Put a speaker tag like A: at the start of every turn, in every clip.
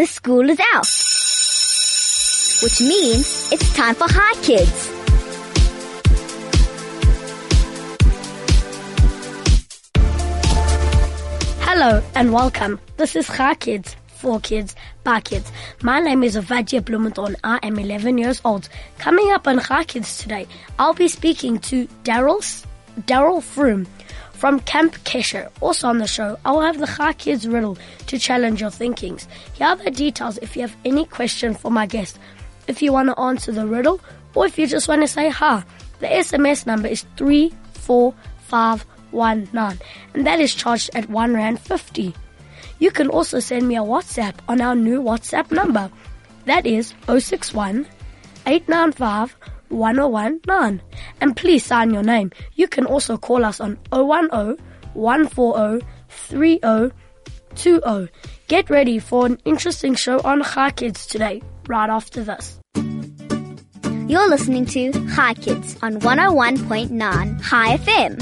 A: the school is out. Which means it's time for Chai Kids.
B: Hello and welcome. This is Chai Kids, for kids, by kids. My name is Avadia Blumenthal. I am 11 years old. Coming up on Chai Kids today, I'll be speaking to Darryl Darryl Froom from Camp Kesher. Also on the show, I'll have the Chai Kids riddle to challenge your thinkings. Here are the details if you have any question for my guest. If you want to answer the riddle, or if you just want to say hi, the SMS number is 34519, and that is charged at 1 Rand 50. You can also send me a WhatsApp on our new WhatsApp number. That is 061 895 1019. And please sign your name. You can also call us on 010 140 3020. Get ready for an interesting show on Chai Kids today, right after this.
A: You're listening to Chai Kids on 101.9 Chai FM.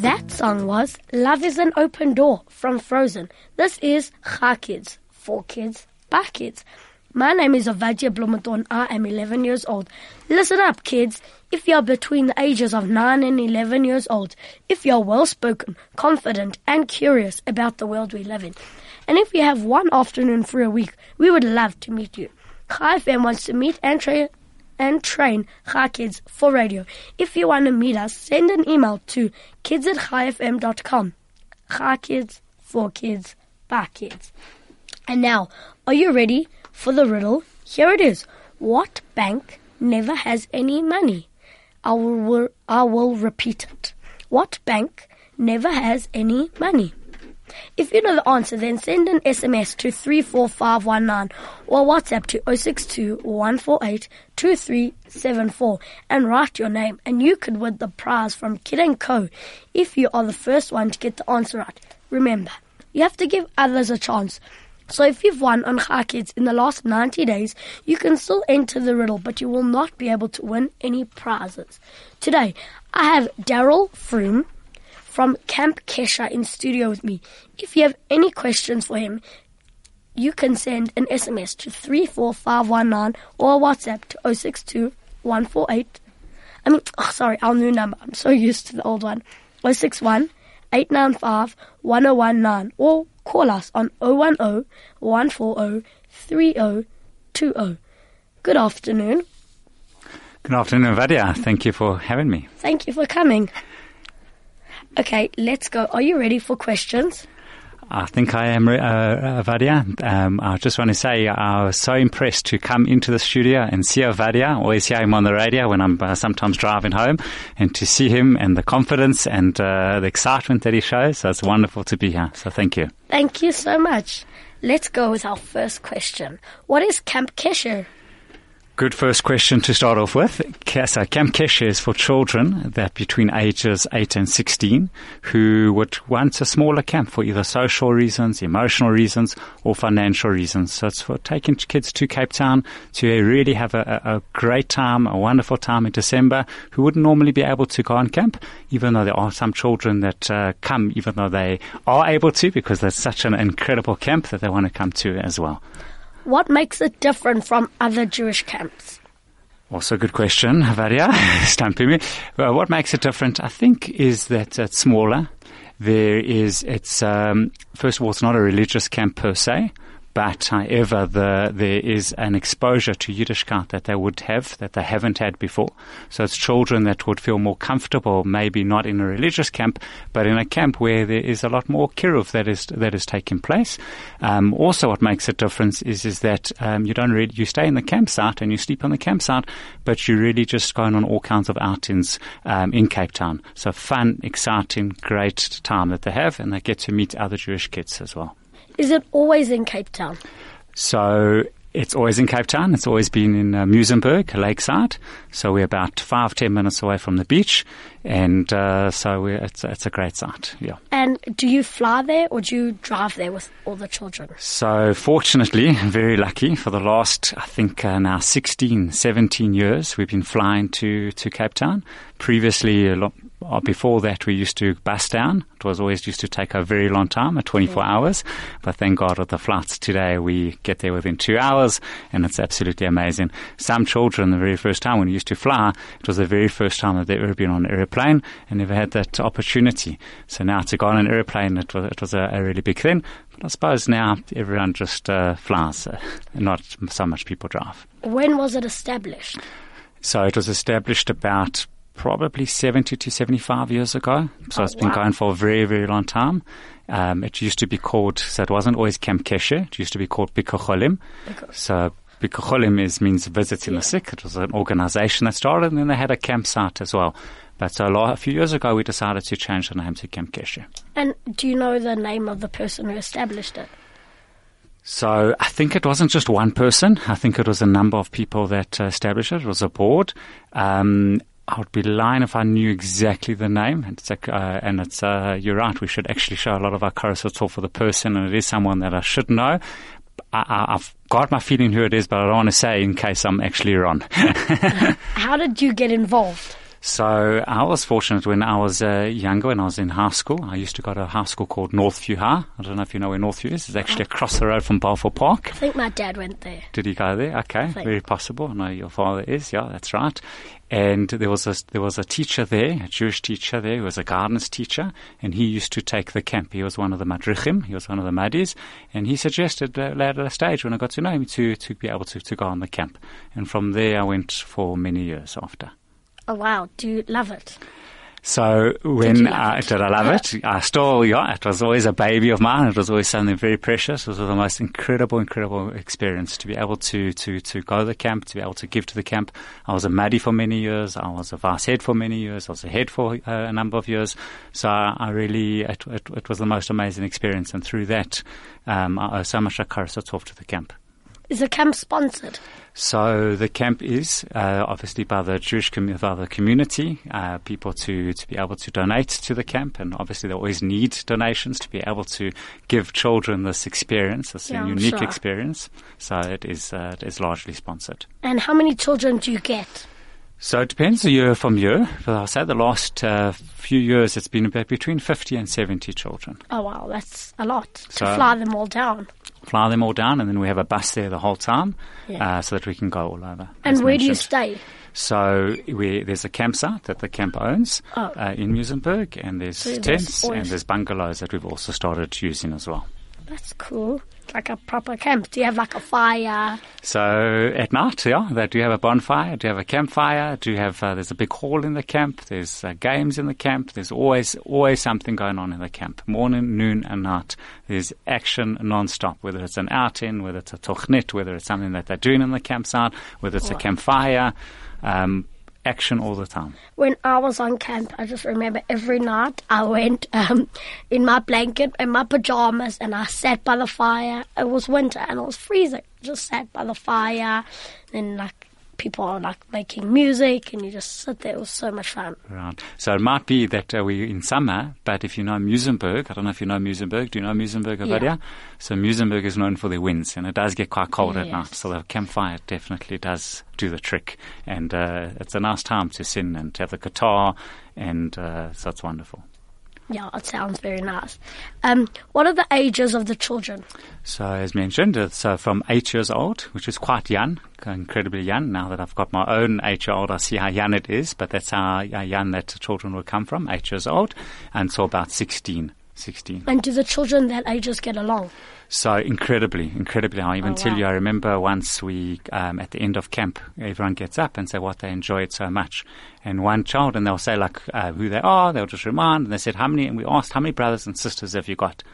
B: That song was Love is an Open Door from Frozen. This is Chai Kids, for kids, by kids. My name is Avadia Blumenthal. I am 11 years old. Listen up, kids. If you're between the ages of 9 and 11 years old, if you're well spoken, confident, and curious about the world we live in, and if you have one afternoon for a week, we would love to meet you. Chai FM wants to meet and, tra- and train Chai Kids for radio. If you want to meet us, send an email to kids at. Chai Kids, for kids, by kids. And now, are you ready for the riddle, here it is. What bank never has any money? I will, I will repeat it. What bank never has any money? If you know the answer, then send an SMS to 34519 or WhatsApp to 062 148 2374 and write your name and you could win the prize from Kid & Co. if you are the first one to get the answer right. Remember, you have to give others a chance. So if you've won on Kids in the last 90 days, you can still enter the riddle, but you will not be able to win any prizes. Today, I have Darryl Froom from Camp Kesha in studio with me. If you have any questions for him, you can send an SMS to 34519 or WhatsApp to 062 I mean, oh, sorry, our new number. I'm so used to the old one. 061 895 1019 or call us on 010 140 3020. Good afternoon.
C: Good afternoon, Vadia. Thank you for having me.
B: Thank you for coming. Okay, let's go. Are you ready for questions?
C: I think I am, uh, Vadia. Um, I just want to say I was so impressed to come into the studio and see Vadia. Always hear him on the radio when I'm uh, sometimes driving home, and to see him and the confidence and uh, the excitement that he shows. So it's wonderful to be here. So thank you.
B: Thank you so much. Let's go with our first question. What is Camp Kesher?
C: Good first question to start off with. So Camp Keshe is for children that between ages 8 and 16 who would want a smaller camp for either social reasons, emotional reasons, or financial reasons. So it's for taking kids to Cape Town to really have a, a great time, a wonderful time in December who wouldn't normally be able to go on camp, even though there are some children that uh, come, even though they are able to because there's such an incredible camp that they want to come to as well.
B: What makes it different from other Jewish camps?
C: Also good question, Varia. Stamping me. Well, what makes it different, I think, is that it's smaller. There is, it's, um, first of all, it's not a religious camp per se but however, the, there is an exposure to Yiddishkeit that they would have that they haven't had before. So it's children that would feel more comfortable, maybe not in a religious camp, but in a camp where there is a lot more kiruv that is that is taking place. Um, also, what makes a difference is is that um, you don't really you stay in the campsite and you sleep on the campsite, but you're really just going on all kinds of outings um, in Cape Town. So fun, exciting, great time that they have, and they get to meet other Jewish kids as well.
B: Is it always in Cape Town?
C: So it's always in Cape Town. It's always been in uh, Muizenberg, Lakeside. So we're about five, ten minutes away from the beach. And uh, so it's, it's a great site, yeah.
B: And do you fly there or do you drive there with all the children?
C: So fortunately, very lucky, for the last, I think, uh, now 16, 17 years, we've been flying to, to Cape Town. Previously, a lot, before that, we used to bus down. It was always used to take a very long time, a 24 hours. But thank God with the flights today, we get there within two hours, and it's absolutely amazing. Some children, the very first time when we used to fly, it was the very first time that they've ever been on an airplane and never had that opportunity. So now to go on an airplane, it was, it was a, a really big thing. But I suppose now everyone just uh, flies, uh, not so much people drive.
B: When was it established?
C: So it was established about probably 70 to 75 years ago. So
B: Oh,
C: it's been
B: wow.
C: going for a very, very long time. Um, it used to be called, so it wasn't always Camp Keshe, it used to be called Bikur Cholim. So Bikur Cholim is, means visiting the sick. It was an organization that started and then they had a campsite as well. But so a, lot, a few years ago we decided to change the name to Camp Keshe.
B: And do you know the name of the person who established it?
C: So I think it wasn't just one person. I think it was a number of people that uh, established it. It was a board. Um, I would be lying if I knew exactly the name. And it's, uh, and it's uh, you're right. We should actually show a lot of our carousel for the person, and it is someone that I should know. I, I've got my feeling who it is, but I don't want to say in case I'm actually wrong.
B: How did you get involved?
C: So I was fortunate when I was uh, younger, when I was in high school. I used to go to a high school called Northview High. I don't know if you know where Northview is. It's actually across the road from Balfour Park.
B: I think my dad went there.
C: Did he go there? Okay, very possible. I know your father is. Yeah, that's right. And there was a there was a teacher there, a Jewish teacher there, who was a gardeners teacher, and he used to take the camp. He was one of the madrichim. He was one of the madis, and he suggested uh, at a stage when I got to know him to to be able to to go on the camp. And from there, I went for many years after.
B: Oh wow, do you love it?
C: So when I,
B: it?
C: did I love it? I still, yeah, it was always a baby of mine. It was always something very precious. It was the most incredible, incredible experience to be able to, to, to go to the camp, to be able to give to the camp. I was a Maddie for many years. I was a vice head for many years. I was a head for uh, a number of years. So I, I really, it, it, it was the most amazing experience. And through that, um, I owe so much hakaras hatov to the camp.
B: Is the camp sponsored?
C: So the camp is uh, obviously by the Jewish commu- by the community, uh, people to, to be able to donate to the camp, and obviously they always need donations to be able to give children this experience, this
B: Yeah,
C: unique
B: sure.
C: experience. So it is uh, it is largely sponsored.
B: And how many children do you get?
C: So it depends a year from year, but I'll say the last uh, few years it's been about between 50 and 70 children.
B: Oh wow, that's a lot to
C: So-
B: fly them all down.
C: Fly them all down, and then we have a bus there the whole time,
B: Yeah.
C: uh, so that we can go all over.
B: And where do you stay?
C: So we, there's a campsite that the camp owns
B: Oh.
C: uh, in Muizenberg, and there's
B: So there's
C: tents and there's bungalows that we've also started using as well.
B: That's cool. Like a proper camp. Do you have like a fire?
C: So at night, yeah, that do you have a bonfire? Do you have a campfire? Do you have? Uh, there's a big hall in the camp. There's uh, games in the camp. There's always always something going on in the camp, morning, noon, and night. There's action non-stop. Whether it's an outing, whether it's a tochnit, whether it's something that they're doing in the campsite, whether it's a campfire, um, action all the time.
B: When I was on camp, I just remember every night I went um, in my blanket and my pajamas and I sat by the fire. It was winter and it was freezing. Just sat by the fire and like people are like making music and you just sit there. It was so much fun.
C: Right. So it might be that uh, we're in summer, but if you know Muizenberg, I don't know if you know Muizenberg. Do you know Muizenberg, Avadia?
B: Yeah.
C: So Muizenberg is known for their winds, and it does get quite cold at
B: Yes.
C: night. So the campfire definitely does do the trick, and uh, it's a nice time to sing and to have the guitar, and uh, so it's wonderful.
B: Yeah, it sounds very nice. Um, what are the ages of the children?
C: So as mentioned, it's uh, from eight years old, which is quite young, incredibly young. Now that I've got my own eight year old, I see how young it is, but that's how young that children will come from, eight years old, until about 16. 16.
B: And do the children that ages get along?
C: So incredibly, incredibly. I even
B: Oh,
C: tell
B: wow.
C: you, I remember once we, um, at the end of camp, everyone gets up and say what they enjoyed so much. And one child, and they'll say like uh, who they are. They'll just remind, and they said how many. And we asked how many brothers and sisters have you got?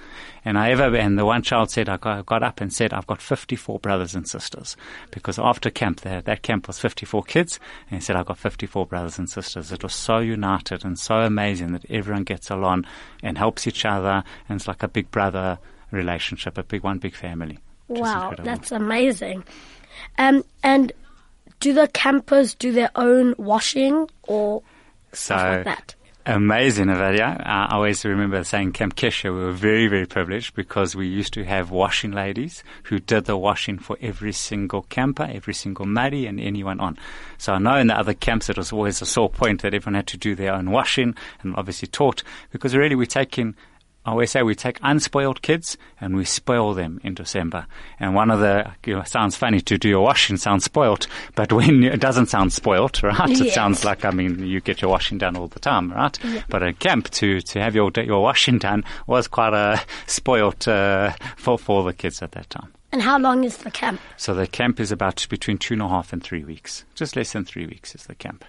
C: And I ever, and the one child said I got, got up and said I've got 54 brothers and sisters because after camp, that that camp was 54 kids, and he said I've got 54 brothers and sisters. It was so united and so amazing that everyone gets along and helps each other, and it's like a big brother relationship, a big one big family.
B: Wow, that's amazing. Um, and do the campers do their own washing or
C: so.
B: stuff like that?
C: Amazing, Avadia. I always remember saying Camp Kesher, we were very, very privileged because we used to have washing ladies who did the washing for every single camper, every single Maddie and anyone on. So I know in the other camps it was always a sore point that everyone had to do their own washing and obviously taught because really we're taking I always say we take unspoiled kids and we spoil them in December. And one of the, you know, sounds funny to do your washing sounds spoilt, but when it doesn't sound spoilt, right? It sounds like, I mean, you get your washing done all the time, right? But at camp to, to have your, your washing done was quite a spoilt, uh, for, for the kids at that time.
B: And how long is the camp?
C: So the camp is about between two and a half and three weeks. Just less than three weeks is the camp.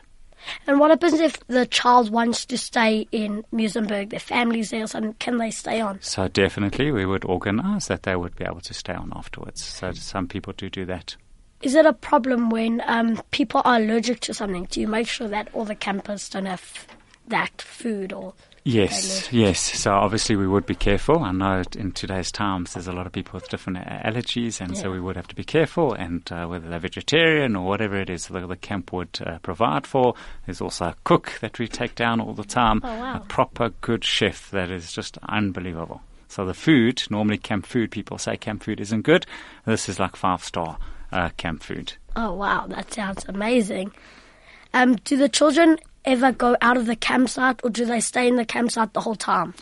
B: And what happens if the child wants to stay in Muizenberg? Their family's there, so can they stay on?
C: So definitely we would organize that they would be able to stay on afterwards. So some people do do that.
B: Is it a problem when um, people are allergic to something? Do you make sure that all the campers don't have that food or?
C: Yes, yes. So obviously we would be careful. I know in today's times there's a lot of people with different allergies, and so we would have to be careful. And uh, whether they're vegetarian or whatever it is, the, the camp would uh, provide for. There's also a cook that we take down all the time.
B: Oh, wow.
C: A proper good chef that is just unbelievable. So the food, normally camp food, people say camp food isn't good. This is like five star uh, camp food.
B: Oh wow, that sounds amazing. Um, do the children ever go out of the campsite, or do they stay in the campsite the whole time?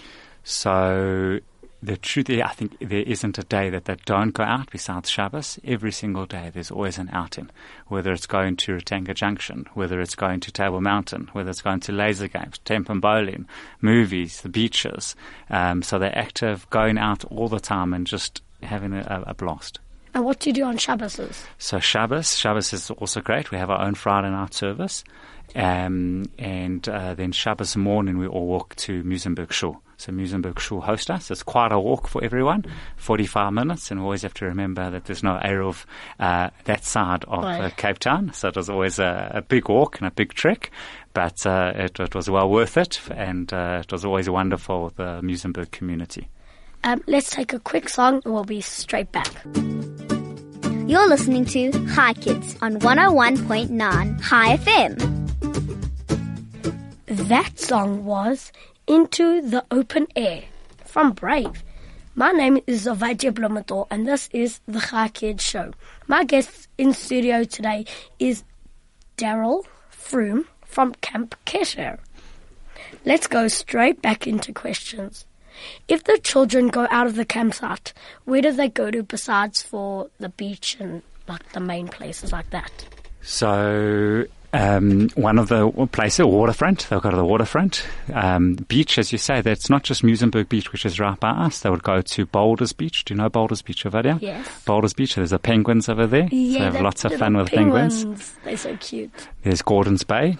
C: So the truth is, I think there isn't a day that they don't go out besides Shabbos. Every single day there's always an outing, whether it's going to Ratanga Junction, whether it's going to Table Mountain, whether it's going to laser games, Temple bowling, movies, the beaches. Um, so they're active, going out all the time and just having a, a blast.
B: And what do you do on Shabbos?
C: So Shabbos, Shabbos is also great. We have our own Friday night service. Um, and uh, then Shabbos morning we all walk to Muizenberg Shul. So Muizenberg Shul host us. It's quite a walk for everyone, 45 minutes. And we always have to remember that there's no Eruv uh, that side of
B: Right.
C: uh, Cape Town. So it was always a, a big walk and a big trek. But uh, it, it was well worth it. And uh, it was always wonderful, with the Muizenberg community.
B: Um, let's take a quick song and we'll be straight back.
A: You're listening to Chai Kids on 101.9 Chai FM.
B: That song was Into the Open Air from Brave. My name is Avadia Blumenthal and this is the Chai Kids Show. My guest in studio today is Darryl Froom from Camp Kesher. Let's go straight back into questions. If the children go out of the campsite, where do they go to besides for the beach and like the main places like that?
C: So um, one of the places, waterfront, they'll go to the waterfront. Um, beach, as you say, that's not just Muizenberg Beach, which is right by us. They would go to Boulders Beach. Do you know Boulders Beach over there?
B: Yes.
C: Boulders Beach, there's the penguins over there. so they have lots of fun with penguins.
B: They're so cute.
C: There's Gordon's Bay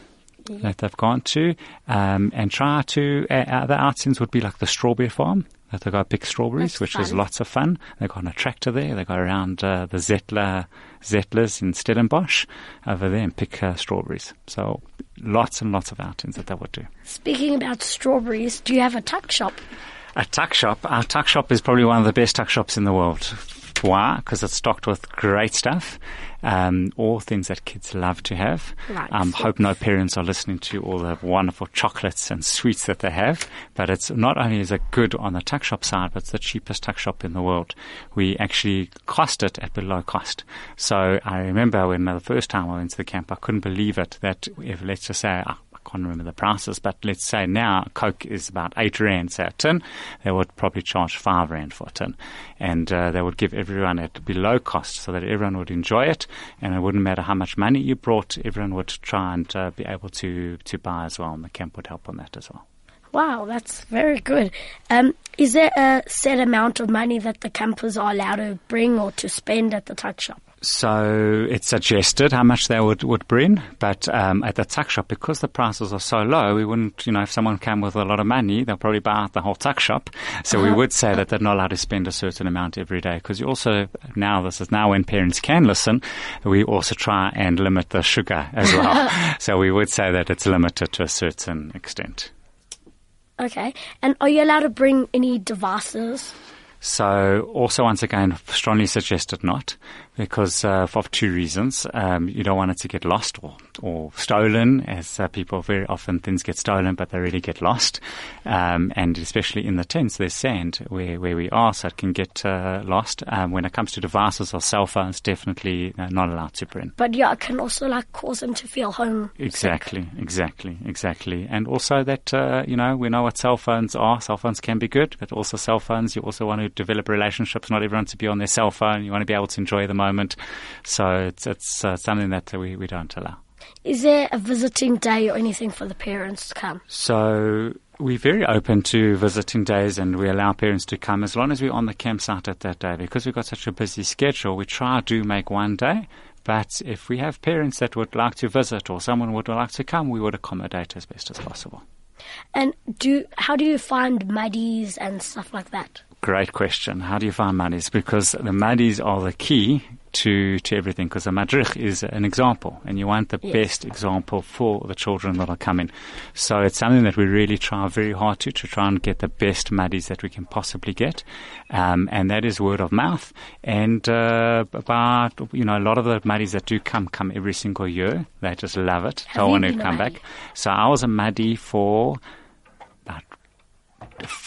C: that they've gone to. Um, and try to, uh, other outings would be like the strawberry farm. That they go pick strawberries,
B: That's
C: which is
B: fun.
C: lots of fun. They got a tractor there. They go around uh, the Zettler, Zettlers in Stellenbosch over there and pick uh, strawberries. So lots and lots of outings that they would do.
B: Speaking about strawberries, do you have a tuck shop?
C: A tuck shop. Our tuck shop is probably one of the best tuck shops in the world. Why? Because it's stocked with great stuff, um, all things that kids love to have. Um, hope no parents are listening to all the wonderful chocolates and sweets that they have. But it's not only is it good on the tuck shop side, but it's the cheapest tuck shop in the world. We actually cost it at below cost. So I remember when the first time I went to the camp, I couldn't believe it that if let's just say. I I can't remember the prices, but let's say now Coke is about eight rand, say a tin. They would probably charge five rand for a tin, and uh, they would give everyone at below cost so that everyone would enjoy it, and it wouldn't matter how much money you brought, everyone would try and uh, be able to to buy as well, and the camp would help on that as well.
B: Wow, that's very good. Um, is there a set amount of money that the campers are allowed to bring or to spend at the tuck shop?
C: So it's suggested how much they would, would bring, but um, at the tuck shop, because the prices are so low, we wouldn't, you know, if someone came with a lot of money, they'll probably buy out the whole tuck shop. So we would say that they're not allowed to spend a certain amount every day, because you also, now this is now when parents can listen, we also try and limit the sugar as well. so we would say that it's limited to a certain extent.
B: Okay. And are you allowed to bring any devices?
C: So, also once again, strongly suggested not, because uh, of two reasons. Um, you don't want it to get lost or, or stolen, as uh, people very often things get stolen, but they really get lost. Um, and especially in the tents, there's sand where, where we are, so it can get uh, lost. Um, when it comes to devices or cell phones, definitely uh, not allowed to bring.
B: But yeah, it can also like cause them to feel home.
C: Exactly, exactly, exactly. And also that, uh, you know, we know what cell phones are. Cell phones can be good, but also cell phones, you also want to develop relationships, not everyone to be on their cell phone. You want to be able to enjoy the moment. So it's, it's uh, something that we, we don't allow.
B: Is there a visiting day or anything for the parents to come?
C: So we're very open to visiting days and we allow parents to come as long as we're on the campsite at that day. Because we've got such a busy schedule, we try to make one day. But if we have parents that would like to visit or someone would like to come, we would accommodate as best as possible.
B: And do how do you find muddies and stuff like that?
C: Great question. How do you find muddies? Because the muddies are the key to, to everything because a madrich is an example and you want the
B: Yes.
C: best example for the children that are coming. So it's something that we really try very hard to, to try and get the best muddies that we can possibly get. Um, and that is word of mouth. And, uh, about, you know, a lot of the muddies that do come, come every single year. They just love it.
B: Have
C: Don't want to come back. So I was a Maddie for about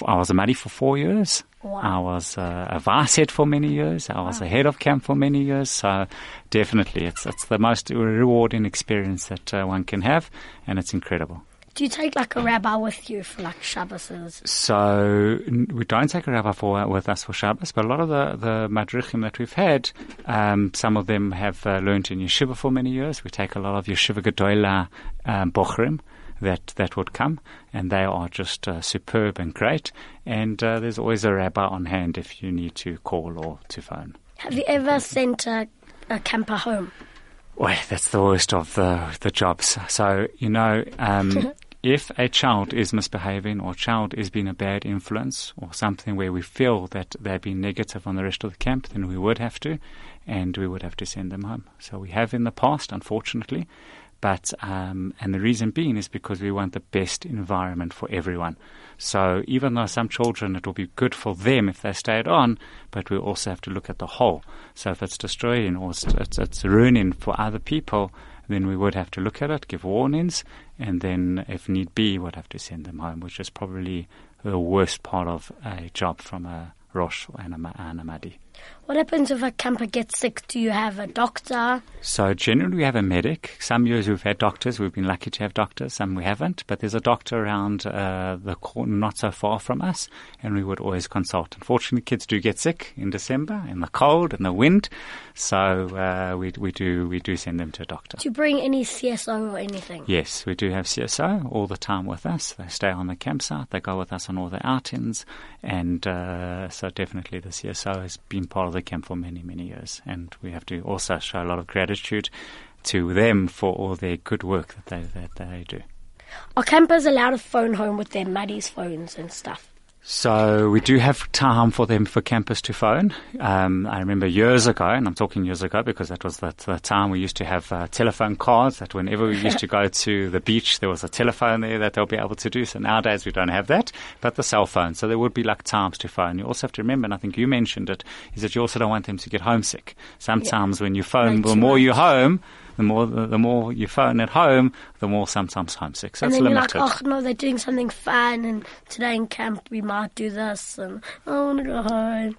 C: I was a Maddie for four years.
B: Wow.
C: I was uh, a vice head for many years. I was a head of camp for many years. So definitely, it's it's the most rewarding experience that uh, one can have, and it's incredible.
B: Do you take like a rabbi with you for like Shabbases?
C: So we don't take a rabbi for, with us for Shabbos, but a lot of the, the madrichim that we've had, um, some of them have uh, learned in yeshiva for many years. We take a lot of yeshiva gedola um, bochrim that that would come, and they are just uh, superb and great. And uh, there's always a rabbi on hand if you need to call or to phone.
B: Have you ever sent a, a camper home?
C: Well, that's the worst of the the jobs. So you know, um, if a child is misbehaving or a child is being a bad influence or something where we feel that they're being negative on the rest of the camp, then we would have to, and we would have to send them home. So we have in the past, unfortunately. But um, and the reason being is because we want the best environment for everyone. So even though some children it will be good for them if they stayed on, but we also have to look at the whole. So if it's destroying or it's, it's, ruining for other people, then we would have to look at it, give warnings, and then if need be, we'd have to send them home, which is probably the worst part of a job from a Rosh and a, and a.
B: What happens if a camper gets sick? Do you have a doctor?
C: So generally we have a medic. Some years we've had doctors. We've been lucky to have doctors. Some we haven't. But there's a doctor around uh, the corner, not so far from us, and we would always consult. Unfortunately, kids do get sick in December in the cold and the wind, so uh, we we do we do send them to a doctor.
B: Do you bring any CSO or anything?
C: Yes, we do have CSO all the time with us. They stay on the campsite. They go with us on all the outings, and uh, so definitely the CSO has been part of the camp for many many years, and we have to also show a lot of gratitude to them for all their good work that they that they do.
B: Are campers allowed to phone home with their muddies phones and stuff?
C: So we do have time for them for campus to phone. Um, I remember years ago, and I'm talking years ago because that was the, the time we used to have uh, telephone cards. That whenever we used to go to the beach, there was a telephone there that they'll be able to do. So nowadays we don't have that, but the cell phone. So there would be like times to phone. You also have to remember, and I think you mentioned it, is that you also don't want them to get homesick. Sometimes when you phone, the more you're home. The more the, the more you phone at home, the more sometimes homesick. So
B: and
C: it's
B: then you're like, oh no, they're doing something fun, and today in camp we might do this, and I want to go home.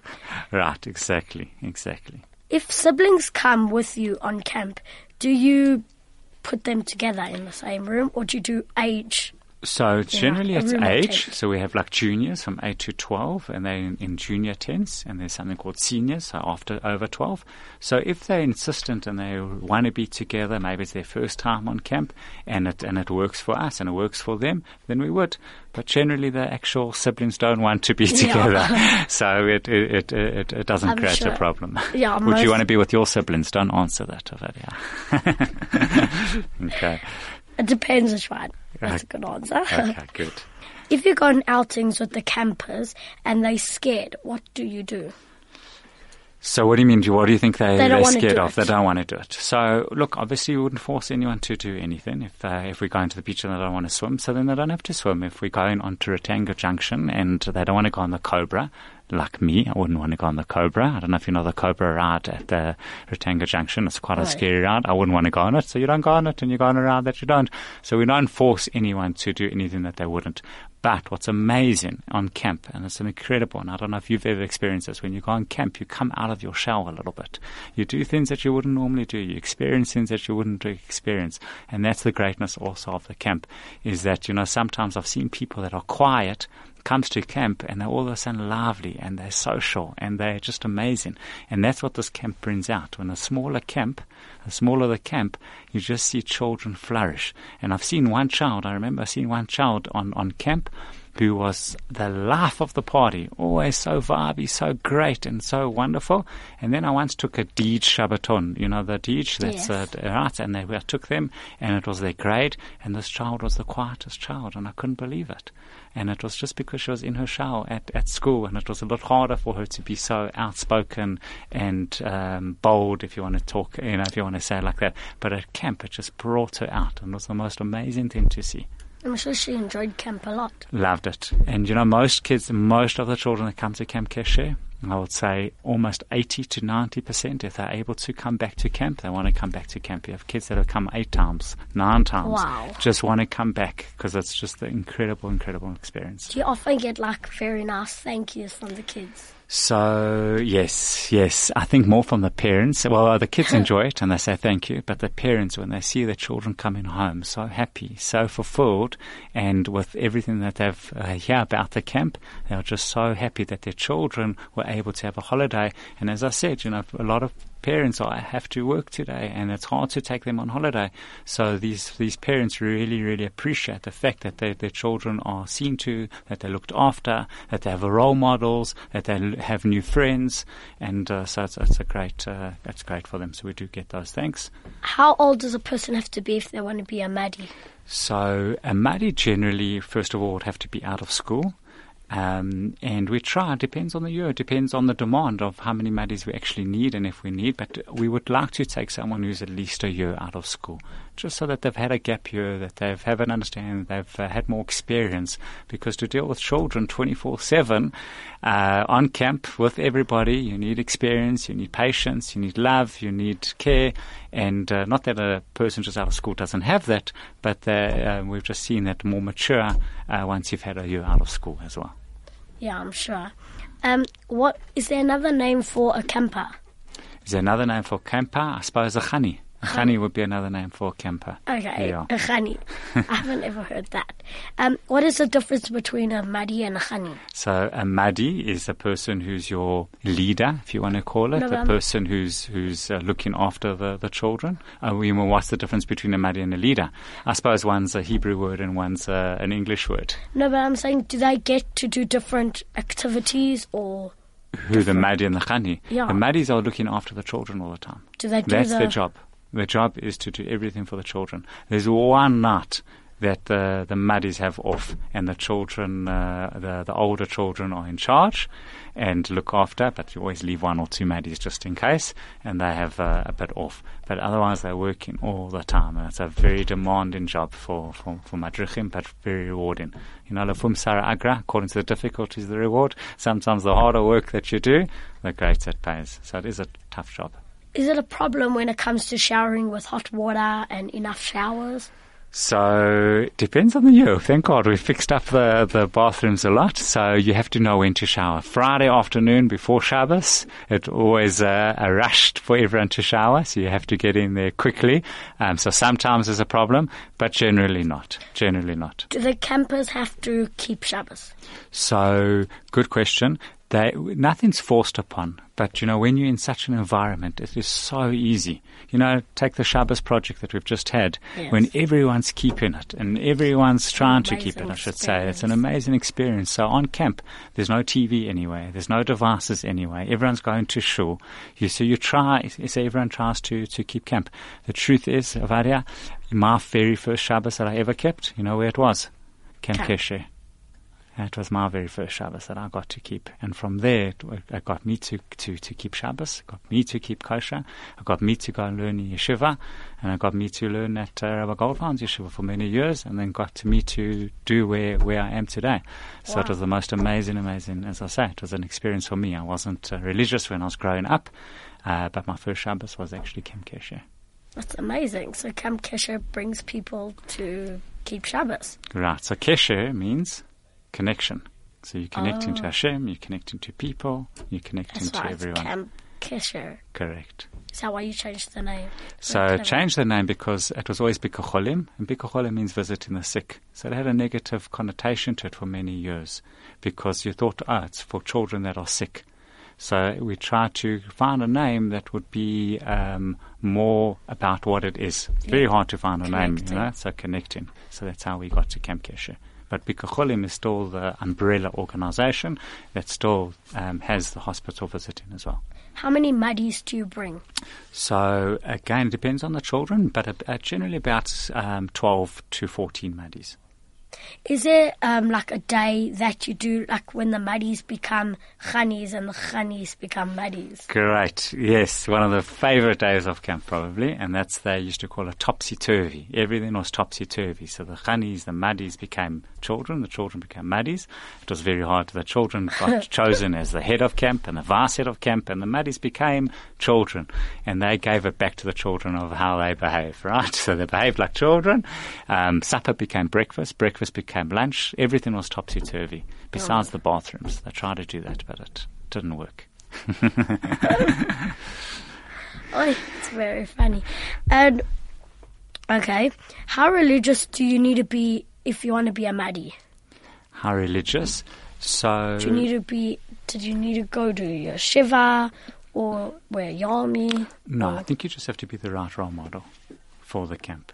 C: Right, exactly, exactly.
B: If siblings come with you on camp, do you put them together in the same room, or do you do age?
C: So generally
B: a
C: it's age.
B: 10.
C: So we have like juniors from 8 to 12 and they're in, in junior 10s and there's something called seniors, so after over 12. So if they're insistent and they want to be together, maybe it's their first time on camp and it, and it works for us and it works for them, then we would. But generally the actual siblings don't want to be
B: Yeah.
C: together. so it, it, it, it, it doesn't
B: I'm
C: create
B: sure.
C: a problem.
B: Yeah,
C: Would you want to be with your siblings? Don't answer that, Avadia. okay.
B: It depends which one. That's a good answer.
C: Okay, good.
B: if you go on outings with the campers and they're scared, what do you do?
C: So what do you mean? What do you think they,
B: They
C: are scared of?
B: it.
C: They don't want to do it. So look, obviously we wouldn't force anyone to do anything. If uh, if we go into the beach and they don't want to swim, so then they don't have to swim. If we go in onto Ratanga Junction and they don't want to go on the Cobra, like me, I wouldn't want to go on the Cobra. I don't know if you know the Cobra ride at the Ratanga Junction. It's quite a scary ride. I wouldn't want to go on it, so you don't go on it, and you go on a ride that you don't. So we don't force anyone to do anything that they wouldn't. But what's amazing on camp, and it's an incredible, and I don't know if you've ever experienced this, when you go on camp, you come out of your shell a little bit. You do things that you wouldn't normally do. You experience things that you wouldn't experience. And that's the greatness also of the camp, is that, you know, sometimes I've seen people that are quiet, comes to camp and they're all of a sudden lively and they're social and they're just amazing. And that's what this camp brings out. When a smaller camp, the smaller the camp, you just see children flourish. And I've seen one child, I remember seeing one child on, on camp who was the life of the party, always so vibey, so great and so wonderful. And then I once took a Deej Shabbaton, you know, the Deej, that's
B: Yes.
C: uh, right, and they, I took them and it was their grade and this child was the quietest child and I couldn't believe it. And it was just because she was in her shell at, at school and it was a lot harder for her to be so outspoken and um, bold, if you want to talk, you know, if you want to say it like that. But at camp, it just brought her out and it was the most amazing thing to see.
B: I'm sure she enjoyed camp a lot.
C: Loved it. And you know, most kids, most of the children that come to Camp Keshe, I would say almost 80 to 90%, if they're able to come back to camp, they want to come back to camp. You have kids that have come eight times, nine times,
B: Wow.
C: just want to come back because it's just an incredible, incredible experience.
B: Do you often get like very nice thank yous from the kids?
C: So yes, yes, I think more from the parents. Well, the kids enjoy it and they say thank you, but the parents, when they see their children coming home so happy, so fulfilled, and with everything that they've uh, hear about the camp, they are just so happy that their children were able to have a holiday. And as I said, you know, a lot of parents are, have to work today and it's hard to take them on holiday. So these, these parents really, really appreciate the fact that they, their children are seen to, that they're looked after, that they have role models, that they have new friends. And uh, so it's, it's a great, uh, it's great for them. So we do get those thanks.
B: How old does a person have to be if they want to be a Maddie?
C: So a Maddie generally, first of all, would have to be out of school. Um, and we try, it depends on the year, it depends on the demand of how many Maddies we actually need and if we need. But we would like to take someone who's at least a year out of school, just so that they've had a gap year, that they've have an understanding, they've uh, had more experience. Because to deal with children 24 7 uh, on camp with everybody, you need experience, you need patience, you need love, you need care. And uh, not that a person just out of school doesn't have that, but uh, we've just seen that more mature uh, once you've had a year out of school as well.
B: Yeah, I'm sure. Um, what is there another name for a camper?
C: Is there another name for camper? I suppose a khani. A khani would be another name for a camper.
B: Okay, a khani. I haven't ever heard that. Um, what is the difference between a madi and a khani?
C: So a madi is a person who's your leader, if you want to call it,
B: No,
C: the
B: I'm-
C: person who's who's uh, looking after the, the children. Uh, we mean, what's the difference between a madi and a leader? I suppose one's a Hebrew word and one's uh, an English word.
B: No, but I'm saying, do they get to do different activities or
C: Who the madi and the khani?
B: Yeah.
C: The madis are looking after the children all the time.
B: do they do
C: That's
B: the
C: their job. Their job is to do everything for the children. There's one night that the the muddies have off, and the children, uh, the the older children, are in charge and look after. But you always leave one or two muddies just in case, and they have uh, a bit off. But otherwise, they're working all the time, and it's a very demanding job for for for madrichim, but very rewarding. You know, lefum sara agra, according to the difficulties, the reward. Sometimes the harder work that you do, the greater it pays. So it is a tough job.
B: Is it a problem when it comes to showering with hot water and enough showers?
C: So it depends on the year. Thank God we fixed up the, the bathrooms a lot. So you have to know when to shower. Friday afternoon before Shabbos, it's always uh, a rushed for everyone to shower. So you have to get in there quickly. Um, so sometimes there's a problem, but generally not. Generally not.
B: Do the campers have to keep Shabbos?
C: So good question. They, nothing's forced upon, but you know, when you're in such an environment, it is so easy. You know, take the Shabbos project that we've just had,
B: Yes.
C: when everyone's keeping it and everyone's trying to keep it, I should say. It's an amazing experience. So on camp, there's no TV anyway, there's no devices anyway. Everyone's going to shul. You, so you try, so everyone tries to, to keep camp. The truth is, Avadia, my very first Shabbos that I ever kept, you know where it was? Camp
B: Camp.
C: Keshe. It was my very first Shabbos that I got to keep. And from there, it, it got me to, to, to keep Shabbos, got me to keep kosher, it got me to go and learn in yeshiva, and it got me to learn at uh, Rabbi Goldfein's yeshiva for many years, and then got to me to do where, where I am today. So it was the most amazing, amazing, as I say, it was an experience for me. I wasn't uh, religious when I was growing up, uh, but my first Shabbos was actually Camp Keshe.
B: That's amazing. So Camp Kesher brings people to keep Shabbos.
C: Right. So Keshe means connection. So you're connecting to
B: Oh.
C: Hashem, you're connecting to people, you're connecting
B: That's
C: to
B: right.
C: Everyone.
B: Camp Kesher.
C: Correct.
B: Is that why you changed the name?
C: So
B: Very clever.
C: change the name because it was always Bikur Cholim, and Bikur Cholim means visiting the sick. So it had a negative connotation to it for many years because you thought, oh, it's for children that are sick. So we tried to find a name that would be um, more about what it is. It's very hard to find a name, you know, so connecting. So that's how we got to Camp Keshe. But Bikur Cholim is still the umbrella organization that still um, has the hospital visiting as well.
B: How many muddies do you bring?
C: So again, it depends on the children, but uh, generally about um, 12 to 14 maddies.
B: Is there um, like a day that you do, like when the muddies become khanis and the khanis become muddies?
C: Great. Yes, one of the favorite days of camp probably, and that's they used to call it topsy-turvy. Everything was topsy-turvy. So the khanis, the maddies became children, the children became maddies. It was very hard. The children got chosen as the head of camp and the vice head of camp, and the maddies became children. And they gave it back to the children of how they behave, right? So they behaved like children. Um, supper became breakfast, breakfast became lunch. Everything was topsy-turvy, besides the bathrooms. They tried to do that, but it didn't work.
B: Oh, it's very funny. And okay, how religious do you need to be if you want to be a maddie?
C: how religious. So
B: Do you need to be? Did you need to go to yeshiva or wear yami?
C: no, I think you just have to be the right role model for the camp.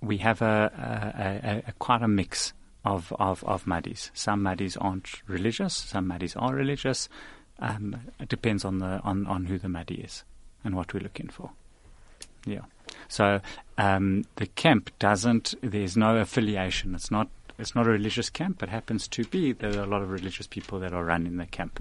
C: We have a, a, a, a quite a mix of of of maddies. Some maddies aren't religious. Some maddies are religious. Um, it depends on the on, on who the maddie is and what we're looking for. Yeah. So um, the camp doesn't. There's no affiliation. It's not. It's not a religious camp. It happens to be there are a lot of religious people that are running the camp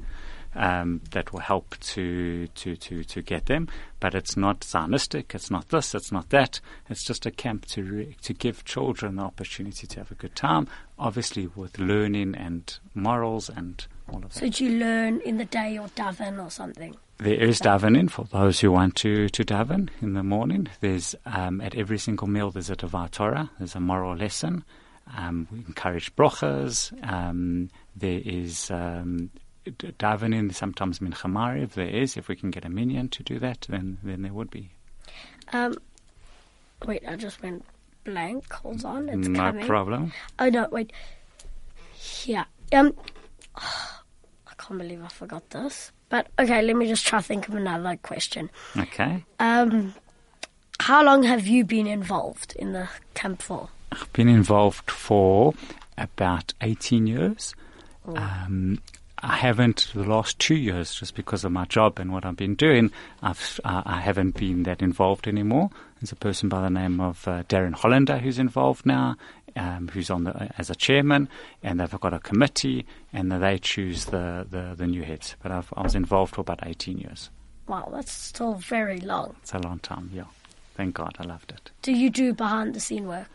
C: um, that will help to, to, to, to get them. But it's not Zionistic. It's not this. It's not that. It's just a camp to re- to give children the opportunity to have a good time. Obviously, with learning and morals and all of that.
B: So did you learn in the day or daven or something?
C: There is davening for those who want to, to daven in the morning. There's um, at every single meal there's a Devar Torah. There's a moral lesson. Um, we encourage brochas. Um, there is um, davening. Sometimes mincha mariv. There is. If we can get a minyan to do that, then then there would be.
B: Um, wait, I just went blank. Hold on, it's
C: no
B: coming.
C: problem.
B: Oh no, wait. Yeah. Um, I can't believe I forgot this. But okay, let me just try to think of another question.
C: Okay.
B: Um, how long have you been involved in the camp for?
C: I've been involved for about 18 years. Um, I haven't the last two years just because of my job and what I've been doing. I've uh, I haven't been that involved anymore. There's a person by the name of uh, Darren Hollander who's involved now, um, who's on the as a chairman, and they've got a committee, and they choose the, the, the new heads. But I've, I was involved for about 18 years.
B: Wow, that's still very long.
C: It's a long time. Yeah, thank God, I loved it.
B: Do you do behind the scene work?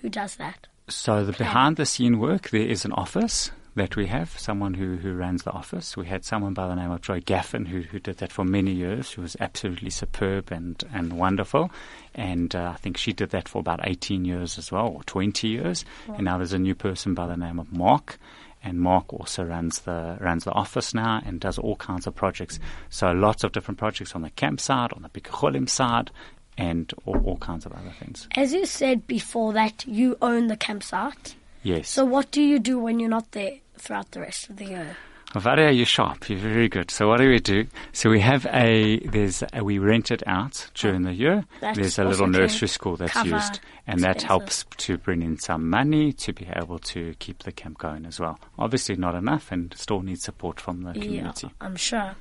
B: Who does that?
C: So the behind the scene work, there is an office that we have, someone who, who runs the office. We had someone by the name of Joy Gaffin who, who did that for many years, who was absolutely superb and, and wonderful. And uh, I think she did that for about 18 years as well, or 20 years. And now there's a new person by the name of Mark. And Mark also runs the runs the office now and does all kinds of projects. So lots of different projects on the campsite, on the Bikur Cholim side, and all, all kinds of other things.
B: As you said before that you own the campsite.
C: Yes.
B: So what do you do when you're not there throughout the rest of the year?
C: Varia, you're sharp. You're very good. So what do we do? So we have a there's a, we rent it out during the year.
B: That's
C: there's a little nursery school that's used, and that helps to bring in some money to be able to keep the camp going as well. Obviously, not enough, and still needs support from the community.
B: Yeah, I'm sure.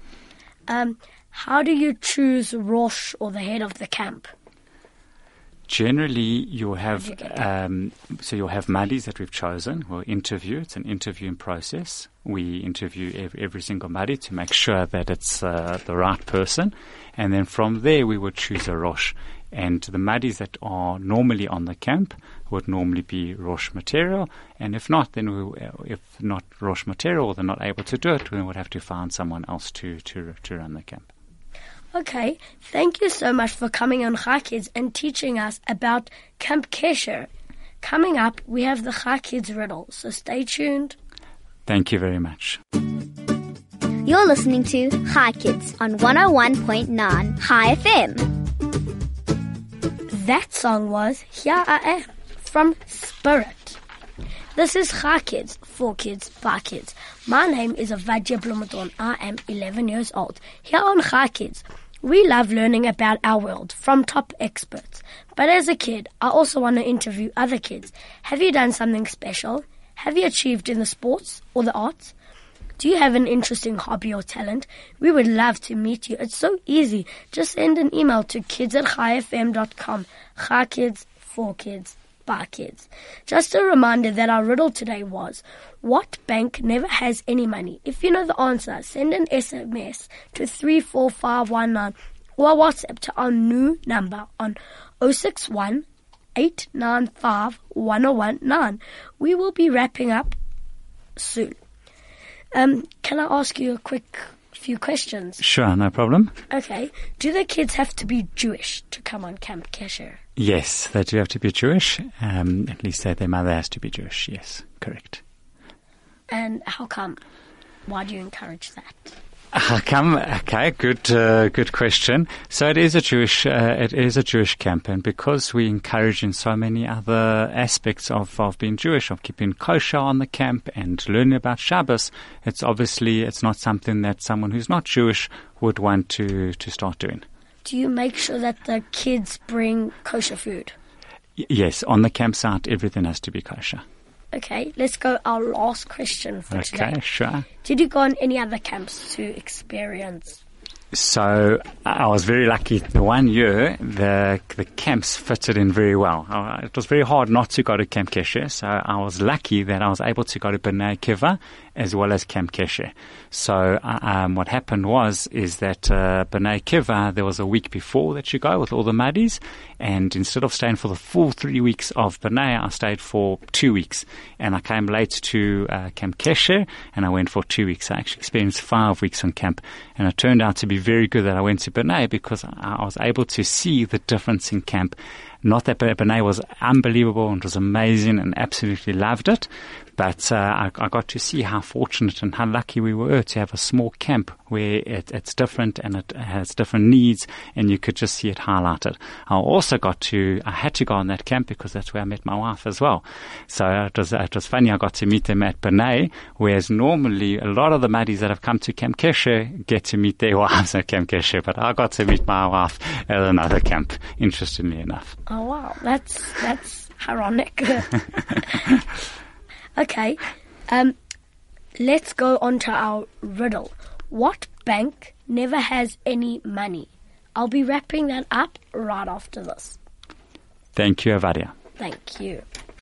B: Um, how do you choose Rosh or the head of the camp?
C: Generally, you'll have um, so you'll have muddies that we've chosen. We'll interview. It's an interviewing process. We interview every, every single muddy to make sure that it's uh, the right person, and then from there we would choose a rosh. And the muddies that are normally on the camp would normally be rosh material, and if not, then we, if not rosh material, or they're not able to do it, we would have to find someone else to to to run the camp.
B: Okay, thank you so much for coming on Chai Kids and teaching us about Camp Kesher. Coming up, we have the Chai Kids riddle, so stay tuned.
C: Thank you very much.
A: You're listening to Chai Kids on 101.9 Chai FM.
B: That song was Here I Am from Spirit. This is Chai Kids, for kids, by kids. My name is Avadia Blumenthal. I am 11 years old. Here on Chai Kids, we love learning about our world from top experts. But as a kid, I also want to interview other kids. Have you done something special? Have you achieved in the sports or the arts? Do you have an interesting hobby or talent? We would love to meet you. It's so easy. Just send an email to kids at chaifm.com. Chai kids, for kids, by kids. Just a reminder that our riddle today was, what bank never has any money? If you know the answer, send an SMS to 34519 or WhatsApp to our new number on 061 895 We will be wrapping up soon. Um, can I ask you a quick few questions?
C: Sure, no problem.
B: Okay. Do the kids have to be Jewish to come on Camp Kesher?
C: Yes, they do have to be Jewish. Um, at least their mother has to be Jewish. Yes, correct.
B: And how come? Why do you encourage that?
C: How come? Okay, good, uh, good question. So it is a Jewish, uh, it is a Jewish camp, and because we encourage in so many other aspects of, of being Jewish, of keeping kosher on the camp and learning about Shabbos, it's obviously it's not something that someone who's not Jewish would want to to start doing.
B: Do you make sure that the kids bring kosher food?
C: Y- yes, on the campsite, everything has to be kosher.
B: Okay, let's go our last question for
C: Okay,
B: today.
C: Okay, sure.
B: Did you go on any other camps to experience?
C: So I was very lucky. The one year, the the camps fitted in very well. Uh, It was very hard not to go to Camp Keshe, so I was lucky that I was able to go to Bnei Akiva as well as Camp Keshe. So uh, um, what happened was is that uh, Bnei Akiva there was a week before that you go with all the Maddies, and instead of staying for the full three weeks of B'nai, I stayed for two weeks, and I came late to uh, Camp Keshe, and I went for two weeks. I actually experienced five weeks on camp, and it turned out to be very good that I went to B'nai because I was able to see the difference in camp. Not that B'nai was unbelievable and was amazing and absolutely loved it, but uh, I, I got to see how fortunate and how lucky we were to have a small camp where it, it's different and it has different needs, and you could just see it highlighted. I also got to, I had to go on that camp because that's where I met my wife as well. So it was, it was funny. I got to meet them at B'nai, whereas normally a lot of the Maddies that have come to Camp Keshe get to meet their wives at Camp Keshe, but I got to meet my wife at another camp, interestingly enough.
B: Oh wow, that's that's ironic. okay, um, let's go on to our riddle. What bank never has any money? I'll be wrapping that up right after this.
C: Thank you, Avadia.
B: Thank you.